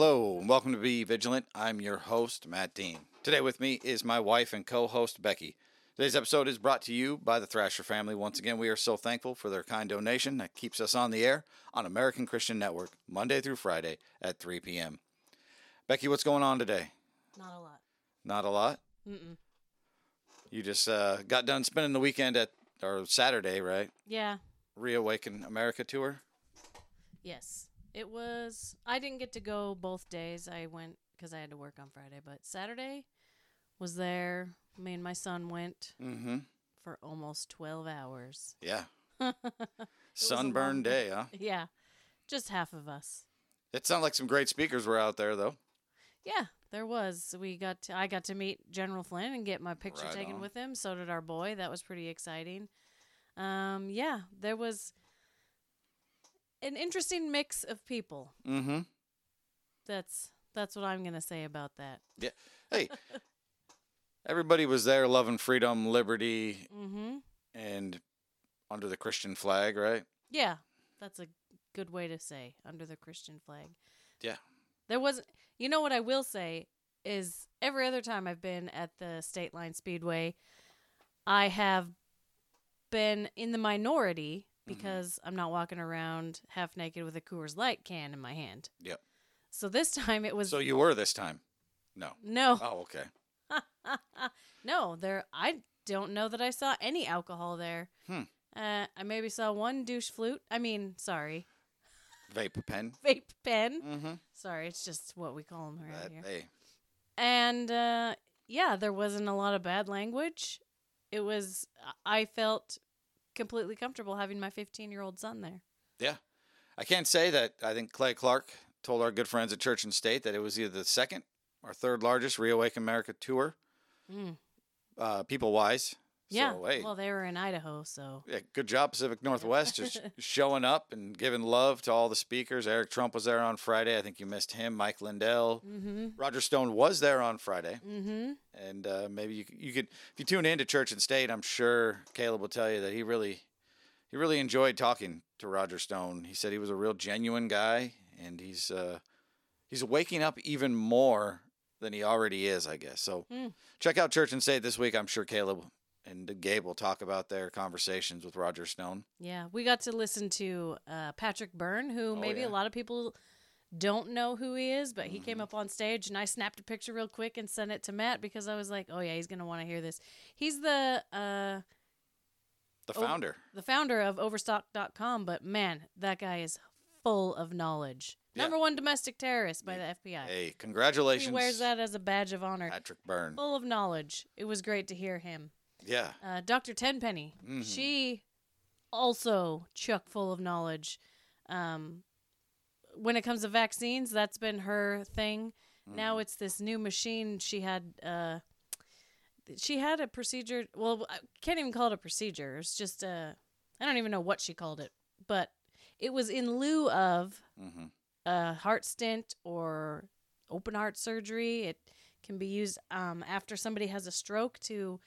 Hello, and welcome to Be Vigilant. I'm your host, Matt Dean. Today with me is my wife and co host, Becky. Today's episode is brought to you by the Thrasher family. Once again, we are so thankful for their kind donation that keeps us on the air on American Christian Network, Monday through Friday at 3 p.m. Becky, what's going on today? Not a lot. Not a lot. Mm-mm. You just uh, got done spending the weekend at, or Saturday, right? Yeah. Reawaken America tour. Yes. It was. I didn't get to go both days. I went because I had to work on Friday, but Saturday was there. Me and my son went Mm-hmm. for almost 12 hours. Yeah. Sunburn day, huh? Yeah. Just half of us. It sounded like some great speakers were out there, though. Yeah, there was. We got to, I got to meet General Flynn and get my picture Right taken on. with him. So did our boy. That was pretty exciting. Um, yeah, there was an interesting mix of people. Mm-hmm. That's that's what I'm gonna say about that. Yeah. Hey, everybody was there loving freedom, liberty, Mm-hmm. and under the Christian flag, right? Yeah, that's a good way to say under the Christian flag. Yeah. There was, you know what I will say is every other time I've been at the State Line Speedway, I have been in the minority Mm-hmm. because I'm not walking around half naked with a Coors Light can in my hand. Yep. So this time it was So you were this time? No. no, Oh, okay. no. There, I don't know that I saw any alcohol there. Hmm. Uh, I maybe saw one douche flute. I mean, sorry, Vape pen. vape pen. Mm-hmm. Sorry, it's just what we call them around here. Hey, And uh, yeah, there wasn't a lot of bad language. It was I felt completely comfortable having my 15 year old son there. Yeah. I can't say that. I think Clay Clark told our good friends at Church and State that it was either the second or third largest Reawaken America tour, Mm. uh, people wise. Yeah. So, hey, Well, they were in Idaho, so yeah, good job, Pacific Northwest, just showing up and giving love to all the speakers. Eric Trump was there on Friday. I think you missed him. Mike Lindell. mm-hmm. Roger Stone was there on Friday. Mm-hmm. And uh, maybe you, you could, if you tune in to Church and State, I'm sure Caleb will tell you that he really, he really enjoyed talking to Roger Stone. He said he was a real genuine guy, and he's, uh, he's waking up even more than he already is, I guess. So Hmm. check out Church and State this week. I'm sure Caleb and Gabe will talk about their conversations with Roger Stone. Yeah, we got to listen to uh, Patrick Byrne, who Oh, maybe yeah. a lot of people don't know who he is, but he Mm-hmm. came up on stage and I snapped a picture real quick and sent it to Matt because I was like, "Oh yeah, he's gonna want to hear this." He's the uh, The founder. the founder of Overstock.com, but man, that guy is full of knowledge. Yeah. Number one domestic terrorist by the FBI. Hey, congratulations. he wears that as a badge of honor. Patrick Byrne. Full of knowledge. It was great to hear him. Yeah. Uh, Dr. Tenpenny, Mhm. she also chuck full of knowledge. Um, when it comes to vaccines, that's been her thing. Mm. Now it's this new machine she had. Uh, she had a procedure. Well, I can't even call it a procedure. It's just a. I don't even know what she called it, but it was in lieu of hmm a heart stent or open heart surgery. It can be used um, after somebody has a stroke to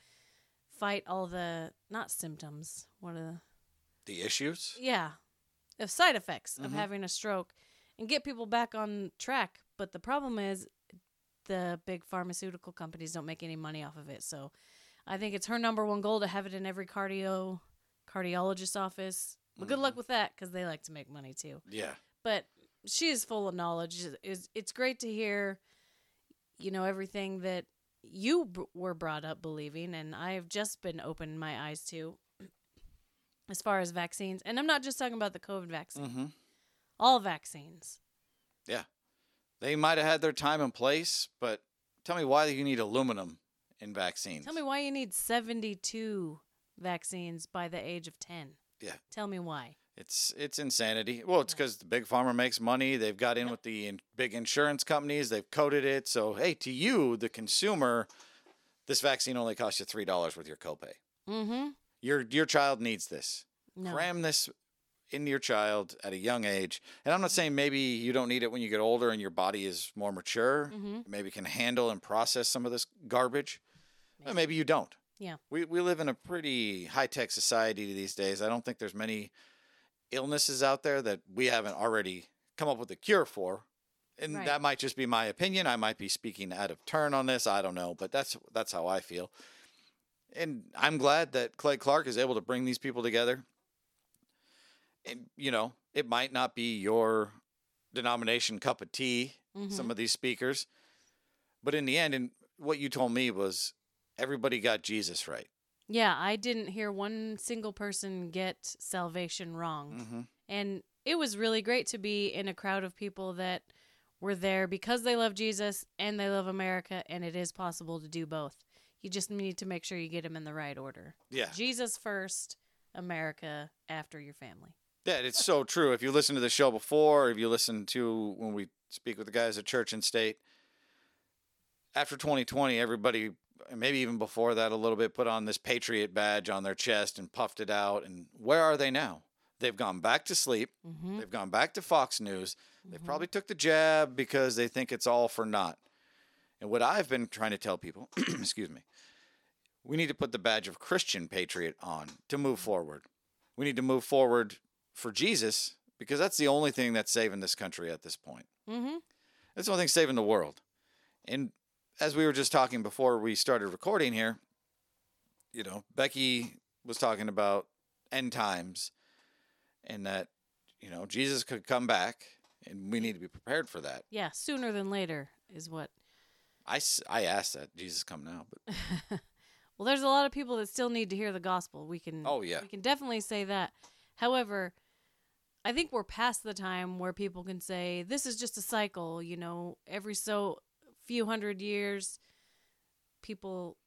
fight all the not symptoms. What are the The issues. yeah, the side effects of Mhm. having a stroke and get people back on track. But the problem is the big pharmaceutical companies don't make any money off of it. So I think it's her number one goal to have it in every cardio cardiologist office. Well, good luck with that because they like to make money too Yeah. but she is full of knowledge. Is it's great to hear, you know, everything that you b- were brought up believing, and I have just been opening my eyes to, as far as vaccines. And I'm not just talking about the COVID vaccine; hmm all vaccines. Yeah. They might have had their time and place, but tell me why you need aluminum in vaccines. Tell me why you need 72 vaccines by the age of 10. Yeah. Tell me why. It's it's insanity. Well, it's because the big pharma makes money. They've got in with the in, big insurance companies. They've coded it. So hey, to you, the consumer, this vaccine only costs you three dollars with your copay. Mm-hmm. Your your child needs this. No. Cram this into your child at a young age. And I'm not saying maybe you don't need it when you get older and your body is more mature, Mhm. maybe can handle and process some of this garbage. But maybe you don't. Yeah. We we live in a pretty high tech society these days. I don't think there's many illnesses out there that we haven't already come up with a cure for. And Right. that might just be my opinion. I might be speaking out of turn on this. I don't know, but that's that's how I feel. And I'm glad that Clay Clark is able to bring these people together. And you know, it might not be your denomination cup of tea, Mhm. some of these speakers, but in the end, and what you told me was everybody got Jesus right. Yeah, I didn't hear one single person get salvation wrong. Mm-hmm. And it was really great to be in a crowd of people that were there because they love Jesus and they love America, and it is possible to do both. You just need to make sure you get them in the right order. Yeah, Jesus first, America after your family. Yeah, it's so true. If you listen to the show before, if you listen to when we speak with the guys at Church and State, after 2020, everybody, maybe even before that a little bit, put on this Patriot badge on their chest and puffed it out. And where are they now? They've gone back to sleep. Mm-hmm. They've gone back to Fox News. They probably took the jab because they think it's all for naught. And what I've been trying to tell people, excuse me, we need to put the badge of Christian patriot on to move forward. We need to move forward for Jesus because that's the only thing that's saving this country at this point. Mm-hmm. That's the only thing saving the world. And as we were just talking before we started recording here, you know, Becky was talking about end times and that, you know, Jesus could come back and we need to be prepared for that. Yeah, sooner than later is what. I, I asked that Jesus come now, but Well, there's a lot of people that still need to hear the gospel. We can. Oh, yeah. We can definitely say that. However, I think we're past the time where people can say this is just a cycle. You know, every so few hundred years, people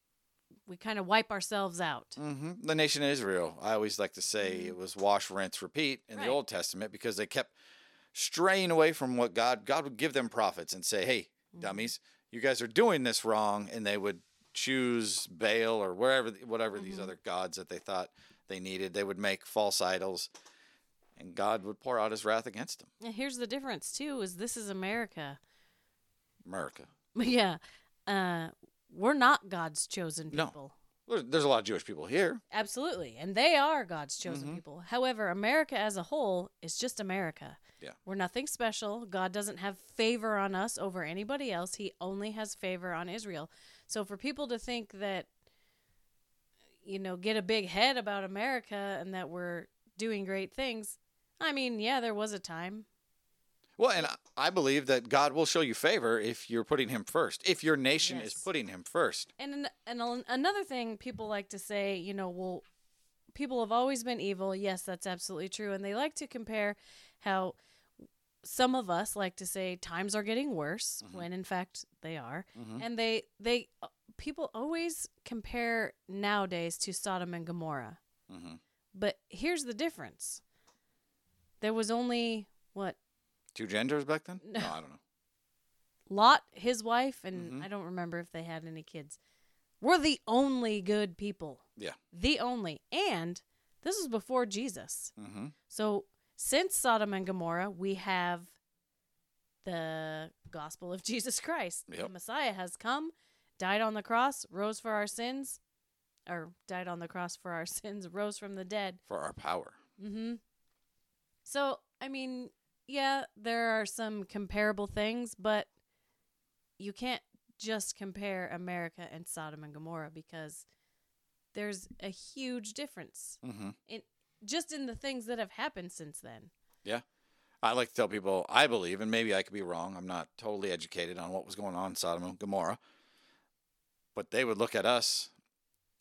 we kind of wipe ourselves out. hmm the nation of Israel, I always like to say mm-hmm. it was wash, rinse, repeat in Right. the Old Testament because they kept straying away from what God, God would give them prophets and say, hey, mm-hmm. dummies, you guys are doing this wrong. And they would choose Baal or wherever, whatever these mm-hmm. other gods that they thought they needed. They would make false idols and God would pour out his wrath against them. And here's the difference too: is this is America. America. yeah, uh, we're not God's chosen people. There- There's a lot of Jewish people here. Absolutely. And they are God's chosen Mhm. people. However, America as a whole is just America. Yeah. We're nothing special. God doesn't have favor on us over anybody else. He only has favor on Israel. So for people to think that, you know, get a big head about America and that we're doing great things, I mean, yeah, there was a time. Well, and I- believe that God will show you favor if you're putting him first, if your nation is putting him first. And and another thing people like to say, you know, well, people have always been evil. Yes, that's absolutely true. And they like to compare how some of us like to say times are getting worse when in fact they are. Mhm. And they they uh, people always compare nowadays to Sodom and Gomorrah. hmm But here's the difference. There was only what Two genders back then? No. I don't know. Lot, his wife, and Mhm. I don't remember if they had any kids. We're the only good people. Yeah. The only. And this was before Jesus. hmm So since Sodom and Gomorrah, we have the gospel of Jesus Christ. The Messiah has come, died on the cross, rose for our sins, or died on the cross for our sins, rose from the dead. For our power. Mm-hmm. So, I mean, yeah, there are some comparable things, but you can't just compare America and Sodom and Gomorrah because there's a huge difference hmm in just in the things that have happened since then. Yeah. I like to tell people I believe, and maybe I could be wrong. I'm not totally educated on what was going on in Sodom and Gomorrah, but they would look at us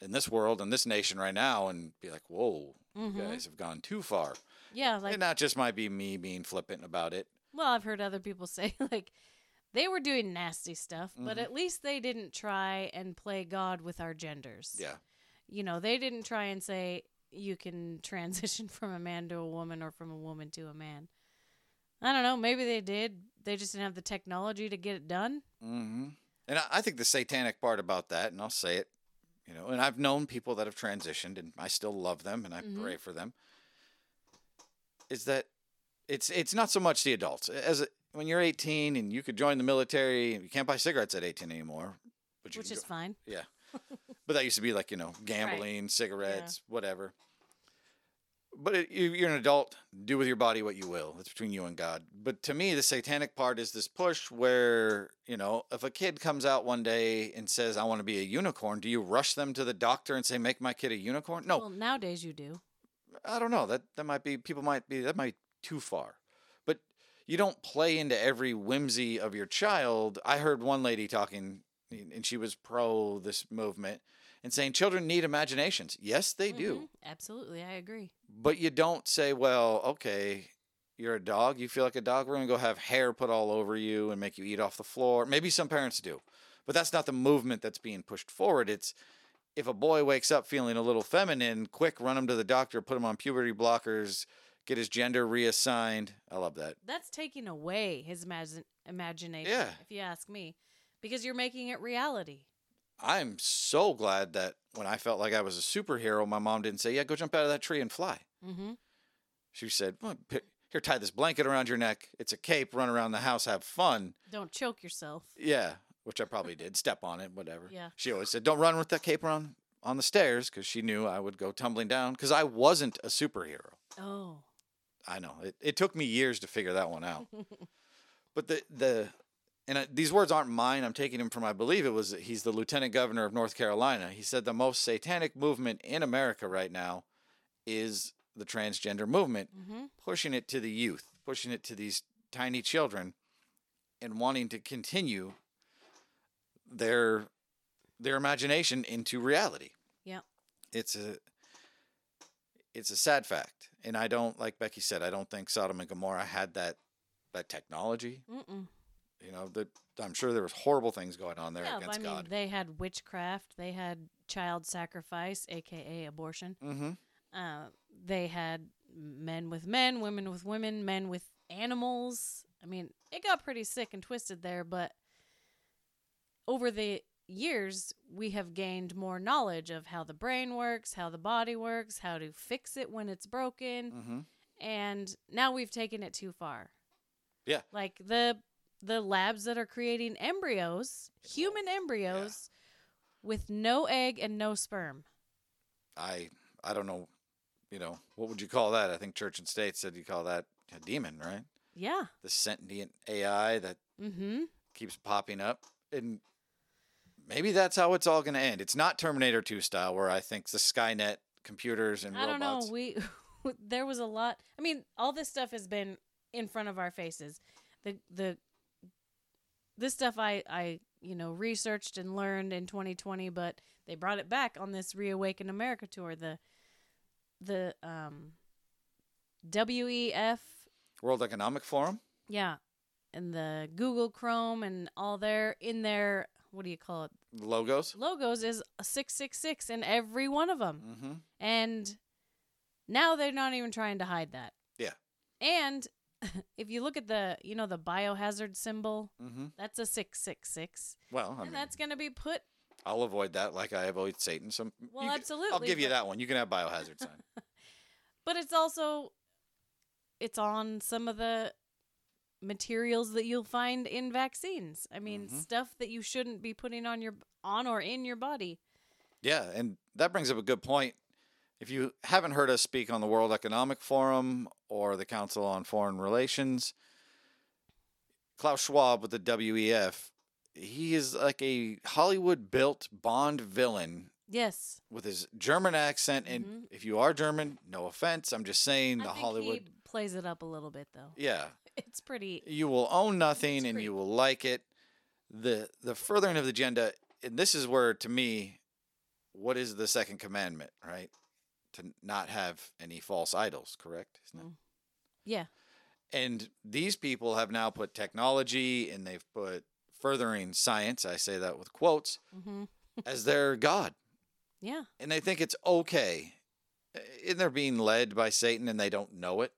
in this world and this nation right now and be like, "Whoa, Mhm. you guys have gone too far." Yeah, like and that just might be me being flippant about it. well, I've heard other people say like they were doing nasty stuff, but Mhm. at least they didn't try and play God with our genders. Yeah, you know, they didn't try and say you can transition from a man to a woman or from a woman to a man. I don't know. Maybe they did. They just didn't have the technology to get it done. hmm and I, think the satanic part about that, and I'll say it, you know, and I've known people that have transitioned, and I still love them, and I Mhm. pray for them. Is that it's it's not so much the adults as a, when you're 18 and you could join the military, you can't buy cigarettes at 18 anymore, which is go- fine. Yeah, but that used to be like you know gambling, cigarettes, whatever. but it, you, you're an adult. Do with your body what you will. It's between you and God. But to me, the satanic part is this push where you know, if a kid comes out one day and says, "I want to be a unicorn," do you rush them to the doctor and say, "Make my kid a unicorn"? No, Well, nowadays you do. I don't know. That that might be people might be that might be too far. But you don't play into every whimsy of your child. I heard one lady talking and she was pro this movement and saying children need imaginations. Yes, they do. Mhm. Absolutely, I agree. But you don't say, well, okay, you're a dog. You feel like a dog. We're going to go have hair put all over you and make you eat off the floor. Maybe some parents do. But that's not the movement that's being pushed forward. It's if a boy wakes up feeling a little feminine, quick, run him to the doctor, put him on puberty blockers, get his gender reassigned. I love that. That's taking away his imagine- imagination, Yeah. if you ask me, because you're making it reality. I'm so glad that when I felt like I was a superhero, my mom didn't say, yeah, go jump out of that tree and fly. Mm-hmm. She said, well, here, tie this blanket around your neck. It's a cape. Run around the house, have fun. Don't choke yourself. Yeah, which I probably did. Step on it, whatever. Yeah. She always said, "Don't run with that cape on on the stairs," because she knew I would go tumbling down. Because I wasn't a superhero. Oh. I know it. It took me years to figure that one out. but the the and I, these words aren't mine. I'm taking them from I believe it was he's the lieutenant governor of North Carolina. He said the most satanic movement in America right now is the transgender movement, Mm-hmm. pushing it to the youth, pushing it to these tiny children, and wanting to continue their their imagination into reality. Yeah. It's a it's a sad fact, and I don't like Becky said. I don't think Sodom and Gomorrah had that that technology. Mm-mm. You know, that I'm sure there was horrible things going on there Yeah, against I mean, God. they had witchcraft. They had child sacrifice, aka abortion. mm-hmm. Uh, they had men with men, women with women, men with animals. I mean, it got pretty sick and twisted there, but over the years, we have gained more knowledge of how the brain works, how the body works, how to fix it when it's broken, Mm-hmm. and now we've taken it too far. Yeah. Like the the labs that are creating embryos, human embryos with no egg and no sperm. I I don't know. You know, what would you call that? I think Church and State said you call that a demon, right? Yeah. The sentient AI that mm-hmm. keeps popping up, and maybe that's how it's all going to end. It's not Terminator 2 style, where I think the Skynet computers and I don't know. robots. We there was a lot. I mean, all this stuff has been in front of our faces. The the this stuff I I you know researched and learned in 2020, but they brought it back on this Reawaken America tour. The the um WEF World Economic Forum. yeah, and the Google Chrome and all their in their what do you call it logos. logos is a 666 in every one of them. Mm-hmm. And now they're not even trying to hide that. Yeah. And if you look at the, you know, the biohazard symbol, Mm-hmm. that's a 666. Well, I and mean, that's going to be put, I'll avoid that like I avoid Satan. Some well, can- absolutely. I'll give you that one. You can have biohazard sign. But it's also, it's on some of the materials that you'll find in vaccines. I mean, Mhm. stuff that you shouldn't be putting on your, on or in your body. Yeah, and that brings up a good point. If you haven't heard us speak on the World Economic Forum or the Council on Foreign Relations, Klaus Schwab with the WEF, he is like a Hollywood built Bond villain Yes. with his German accent. And Mhm. if you are German, no offense, I'm just saying I the Hollywood. he plays it up a little bit, though. Yeah, It's pretty, you will own nothing and you will like it. The the furthering of the agenda, and this is where to me, what is the second commandment, right? To not have any false idols, correct? Isn't it? Mm. yeah. And these people have now put technology and they've put furthering science, I say that with quotes, hmm as their God. Yeah. And they think it's okay. And they're being led by Satan and they don't know it.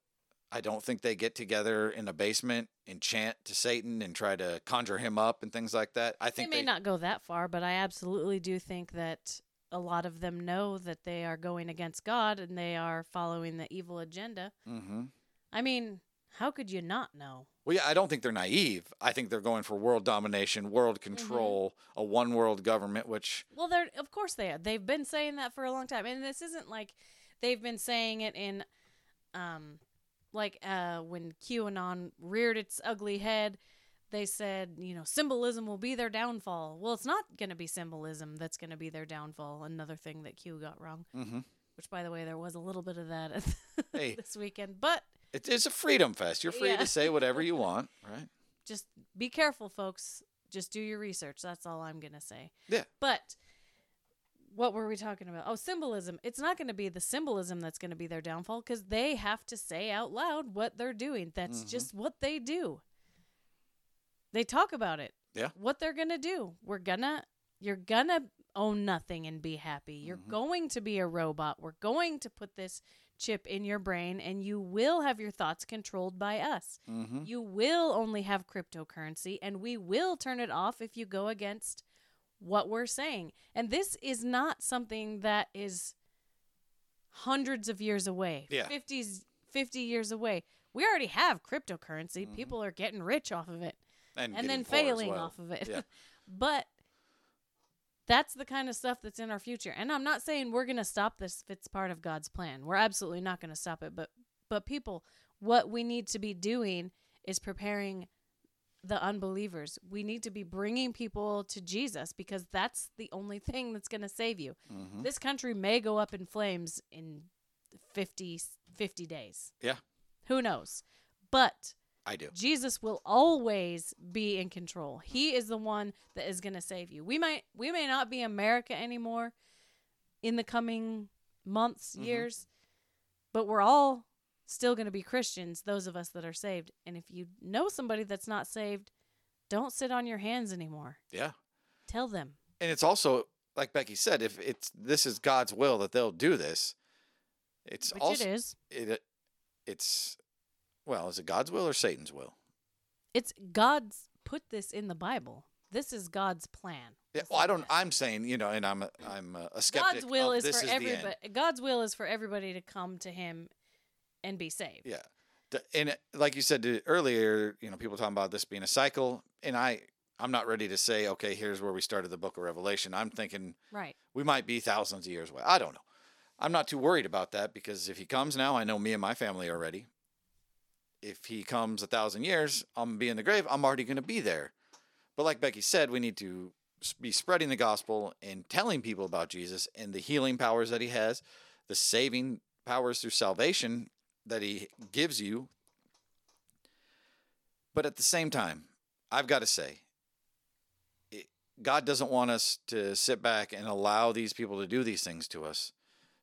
I don't think they get together in a basement and chant to Satan and try to conjure him up and things like that. I think They may they, not go that far, but I absolutely do think that a lot of them know that they are going against God and they are following the evil agenda. hmm I mean, how could you not know? Well, yeah, I don't think they're naive. I think they're going for world domination, world Mm-hmm. control, a one world government, which Well, they're of course they are. They've been saying that for a long time, and this isn't like they've been saying it in um, like uh, when QAnon reared its ugly head, they said, you know, symbolism will be their downfall. Well, it's not going to be symbolism that's going to be their downfall. Another thing that Q got wrong, Mm-hmm. which, by the way, there was a little bit of that Hey. this weekend. But It, it's a freedom fest. You're free Yeah. to say whatever you want, right? just be careful, folks. Just do your research. That's all I'm going to say. Yeah. But what were we talking about? Oh, symbolism. It's not going to be the symbolism that's going to be their downfall because they have to say out loud what they're doing. That's Mhm. just what they do. They talk about it. Yeah. What they're going to do. We're going to, you're going to own nothing and be happy. You're Mhm. going to be a robot. We're going to put this chip in your brain and you will have your thoughts controlled by us. Mm-hmm. You will only have cryptocurrency, and we will turn it off if you go against what we're saying. And this is not something that is hundreds of years away, Yeah. 50s, 50 years away. We already have cryptocurrency. Mhm. People are getting rich off of it And, and then failing well. off of it. Yeah. but that's the kind of stuff that's in our future. And I'm not saying we're going to stop this if it's part of God's plan. We're absolutely not going to stop it. But but people, what we need to be doing is preparing the unbelievers. We need to be bringing people to Jesus because that's the only thing that's going to save you. Mhm. This country may go up in flames in 50 50 days. Yeah. Who knows? But I do. Jesus will always be in control. He is the one that is going to save you. We might we may not be America anymore in the coming months, Mhm. years, but we're all still going to be Christians, those of us that are saved. And if you know somebody that's not saved, don't sit on your hands anymore. Yeah. Tell them. And it's also like Becky said, if it's this is God's will that they'll do this, it's Which also it is. it, uh, it's well, is it God's will or Satan's will? It's God's put this in the Bible. This is God's plan. Yeah, well, I don't. I'm saying, you know, and I'm a, I'm a skeptic. God's will is for everybody. God's will is for everybody to come to Him and be saved. Yeah. And like you said earlier, you know, people talking about this being a cycle, and I, I'm not ready to say, okay, here's where we started the book of Revelation. I'm thinking Right. we might be thousands of years away. I don't know. I'm not too worried about that because if he comes now, I know me and my family are ready. If he comes a thousand years, I'm gonna be in the grave. I'm already going to be there. But like Becky said, we need to be spreading the gospel and telling people about Jesus and the healing powers that he has, the saving powers through salvation that he gives you. But at the same time, I've got to say, it, God doesn't want us to sit back and allow these people to do these things to us,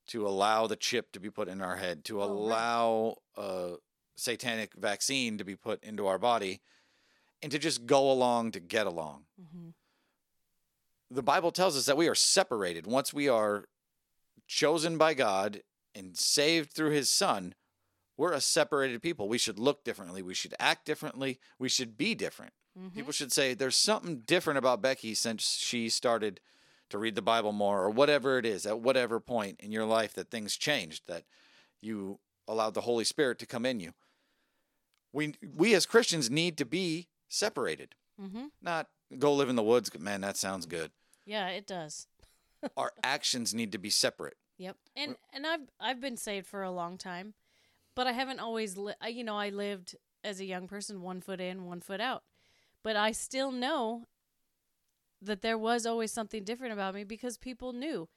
to allow the chip to be put in our head, to Oh, right. allow a satanic vaccine to be put into our body, and to just go along to get along. hmm The Bible tells us that we are separated once we are chosen by God and saved through his son. We're a separated people. We should look differently. We should act differently. We should be different. hmm People should say there's something different about Becky since she started to read the Bible more, or whatever it is, at whatever point in your life that things changed, that you allowed the Holy Spirit to come in you. We we as Christians need to be separated, mm-hmm. not go live in the woods. Man, that sounds good. Yeah, it does. Our actions need to be separate. Yep. And and I've I've been saved for a long time, but I haven't always li- you know, I lived as a young person one foot in, one foot out. But I still know that there was always something different about me because people knew.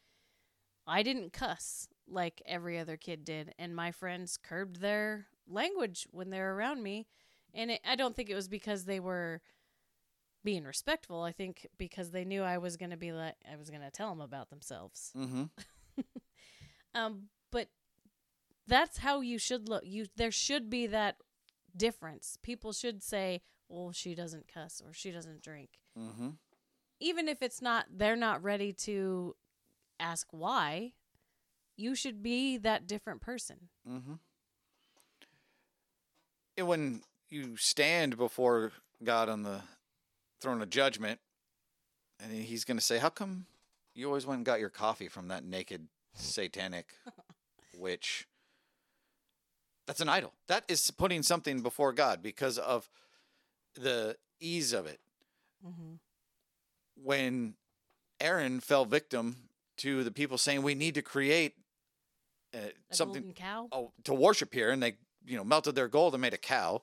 I didn't cuss like every other kid did and my friends curbed their language when they're around me and it, I don't think it was because they were being respectful. I think because they knew I was going to be like I was going to tell them about themselves. Mm-hmm. Um, but that's how you should look. You there should be that difference. People should say, "Well, she doesn't cuss or she doesn't drink," Mm-hmm. even if it's not. They're not ready to ask why. You should be that different person. Mm-hmm. And when you stand before God on the throne of judgment, and He's going to say, "How come you always went and got your coffee from that naked satanic witch?" That's an idol. That is putting something before God because of the ease of it. Mm-hmm. When Aaron fell victim to the people saying, "We need to create uh, A something cow. oh, to worship here, and they you know melted their gold and made a cow.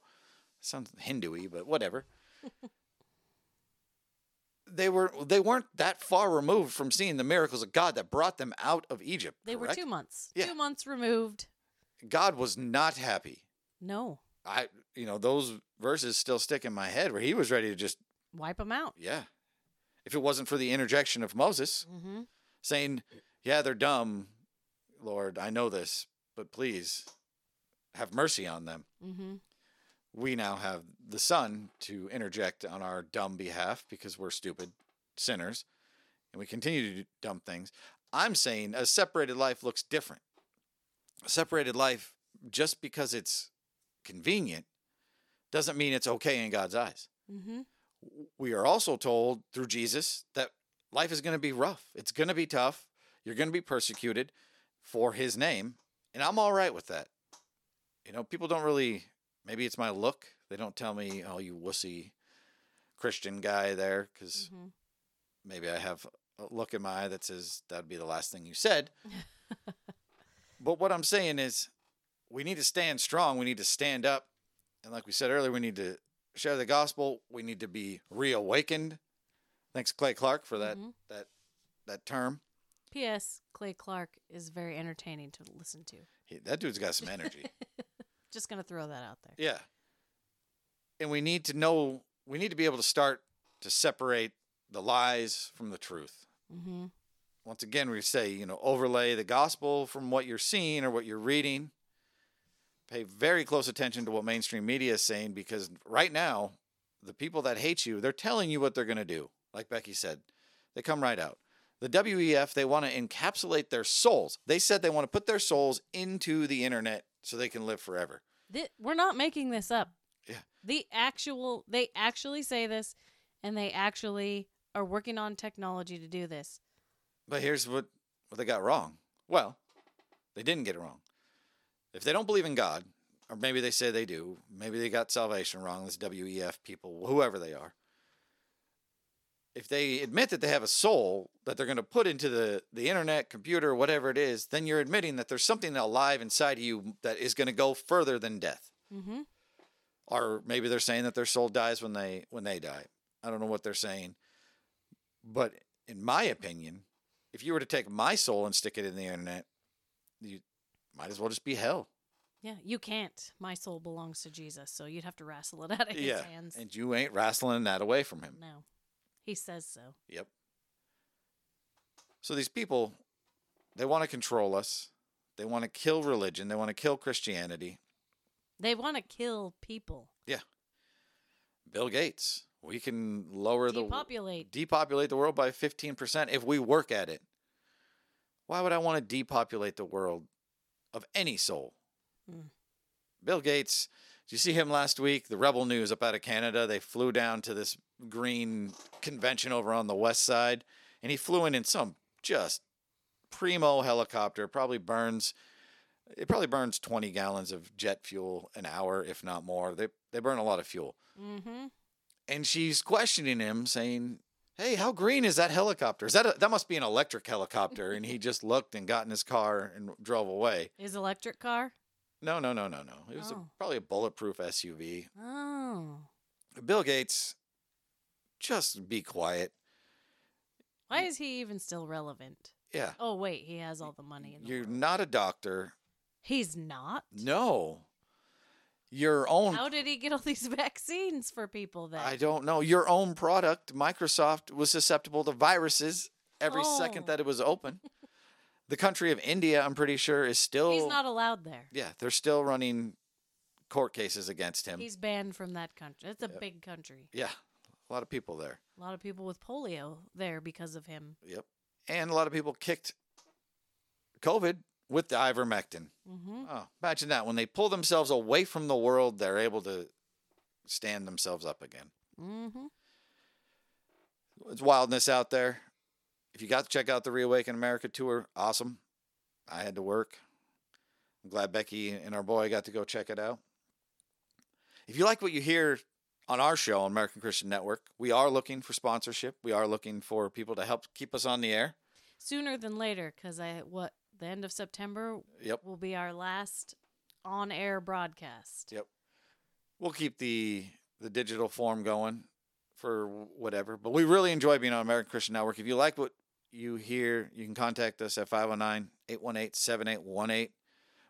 Sounds Hindu-y, but whatever. they were they weren't that far removed from seeing the miracles of God that brought them out of Egypt. They were two months. Yeah. Two months removed. God was not happy. No, I you know those verses still stick in my head where he was ready to just wipe them out. yeah. If it wasn't for the interjection of Moses Mm-hmm. saying, "Yeah, they're dumb, Lord, I know this, but please have mercy on them." Mm-hmm. we now have the Son to interject on our dumb behalf because we're stupid sinners and we continue to do dumb things. I'm saying a separated life looks different. Separated life, just because it's convenient, doesn't mean it's okay in God's eyes. Mm-hmm. We are also told through Jesus that life is going to be rough, it's going to be tough, you're going to be persecuted for His name, and I'm all right with that. You know, people don't really maybe it's my look. They don't tell me, "Oh, you wussy Christian guy there," because Mm-hmm. maybe I have a look in my eye that says that'd be the last thing you said. but what I'm saying is, we need to stand strong. We need to stand up, and like we said earlier, we need to share the gospel. We need to be reawakened. Thanks, Clay Clark, for that Mhm. that that term. P.S. Clay Clark is very entertaining to listen to. He, that dude's got some energy. Just gonna throw that out there. Yeah. And we need to know, we need to be able to start to separate the lies from the truth. Mm-hmm. Once again, we say, you know, overlay the gospel from what you're seeing or what you're reading. Pay very close attention to what mainstream media is saying because right now, the people that hate you, they're telling you what they're going to do. Like Becky said, they come right out. The WEF, they want to encapsulate their souls. They said they want to put their souls into the internet so they can live forever. Th- we're not making this up. Yeah. The actual, they actually say this, and they actually are working on technology to do this. But here's what, what they got wrong. Well, they didn't get it wrong. If they don't believe in God, or maybe they say they do, maybe they got salvation wrong, this WEF people, whoever they are. If they admit that they have a soul that they're going to put into the, the internet, computer, whatever it is, then you're admitting that there's something alive inside of you that is going to go further than death. Mm-hmm. Or maybe they're saying that their soul dies when they when they die. I don't know what they're saying. But in my opinion, if you were to take my soul and stick it in the internet, you might as well just be hell. Yeah, you can't. My soul belongs to Jesus, so you'd have to wrestle it out of his yeah. hands. And you ain't wrestling that away from him. no, he says so. Yep. So these people, they want to control us. They want to kill religion. They want to kill Christianity. They want to kill people, Yeah. Bill Gates. We can lower the depopulate. depopulate the world by 15% if we work at it. Why would I want to depopulate the world of any soul? Mm. Bill Gates, did you see him last week? The Rebel News up out of Canada. They flew down to this green convention over on the west side, and he flew in in some just primo helicopter. Probably burns, it probably burns 20 gallons of jet fuel an hour, if not more. They, they burn a lot of fuel mm-hmm. And she's questioning him, saying, "Hey, how green is that helicopter? Is that a, that must be an electric helicopter?" and he just looked and got in his car and drove away. His electric car. No, no, no, no, no. It was a, Oh. probably a bulletproof SUV. Oh, Bill Gates, just be quiet. why is he even still relevant? Yeah, Oh wait, he has all the money in the you're world. not a doctor. He's not. No, your own. How did he get all these vaccines for people then? I don't know. Your own product, Microsoft, was susceptible to viruses every second Oh. that it was oh. open. the country of India, I'm pretty sure, is still. He's not allowed there. Yeah, they're still running court cases against him. He's banned from that country. It's a Yep. big country. yeah, a lot of people there. A lot of people with polio there because of him. Yep. And a lot of people kicked COVID with the ivermectin. Mm-hmm. Oh, imagine that. When they pull themselves away from the world, they're able to stand themselves up again. Mm-hmm. It's wildness out there. If you got to check out the Reawaken America tour, awesome. I had to work. I'm glad Becky and our boy got to go check it out. If you like what you hear on our show on American Christian Network, we are looking for sponsorship. We are looking for people to help keep us on the air. Sooner than later, because I what the end of September Yep. will be our last on-air broadcast. Yep. We'll keep the the digital form going for whatever, but we really enjoy being on American Christian Network. If you like what you hear, you can contact us at 509-818-7818.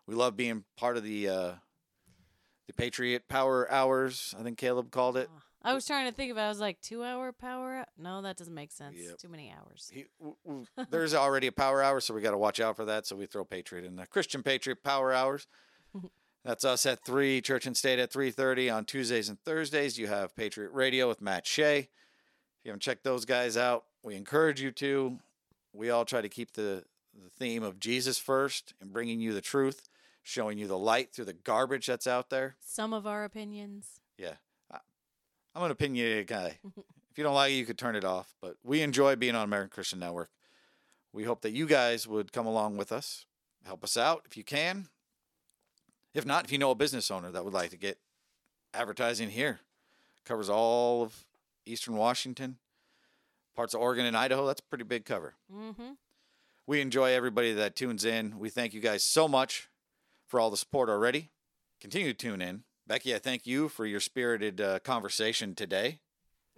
We love being part of the uh the Patriot Power Hours, I think Caleb called it. Oh, I was trying to think it. I was like, two-hour power? hou- No, that doesn't make sense. Yep. Too many hours. He, w- w- there's already a power hour, so we got to watch out for that. So we throw Patriot in there. Christian Patriot Power Hours. That's us at three. Church and State at three thirty on Tuesdays and Thursdays. You have Patriot Radio with Matt Shea. If you haven't checked those guys out, we encourage you to. We all try to keep the the theme of Jesus first and bringing you the truth, showing you the light through the garbage that's out there. Some of our opinions. Yeah. I'm an opinionated guy. if you don't like it, you could turn it off. But we enjoy being on American Christian Network. We hope that you guys would come along with us, help us out if you can. If not, if you know a business owner that would like to get advertising here, covers all of Eastern Washington, parts of Oregon and Idaho. That's a pretty big cover. Mm-hmm. We enjoy everybody that tunes in. We thank you guys so much for all the support already. Continue to tune in. Becky, I thank you for your spirited uh, conversation today.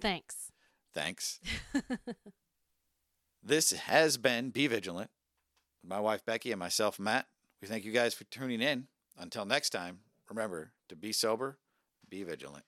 Thanks. Thanks. this has been Be Vigilant. My wife Becky and myself Matt. We thank you guys for tuning in. Until next time, remember to be sober, be vigilant.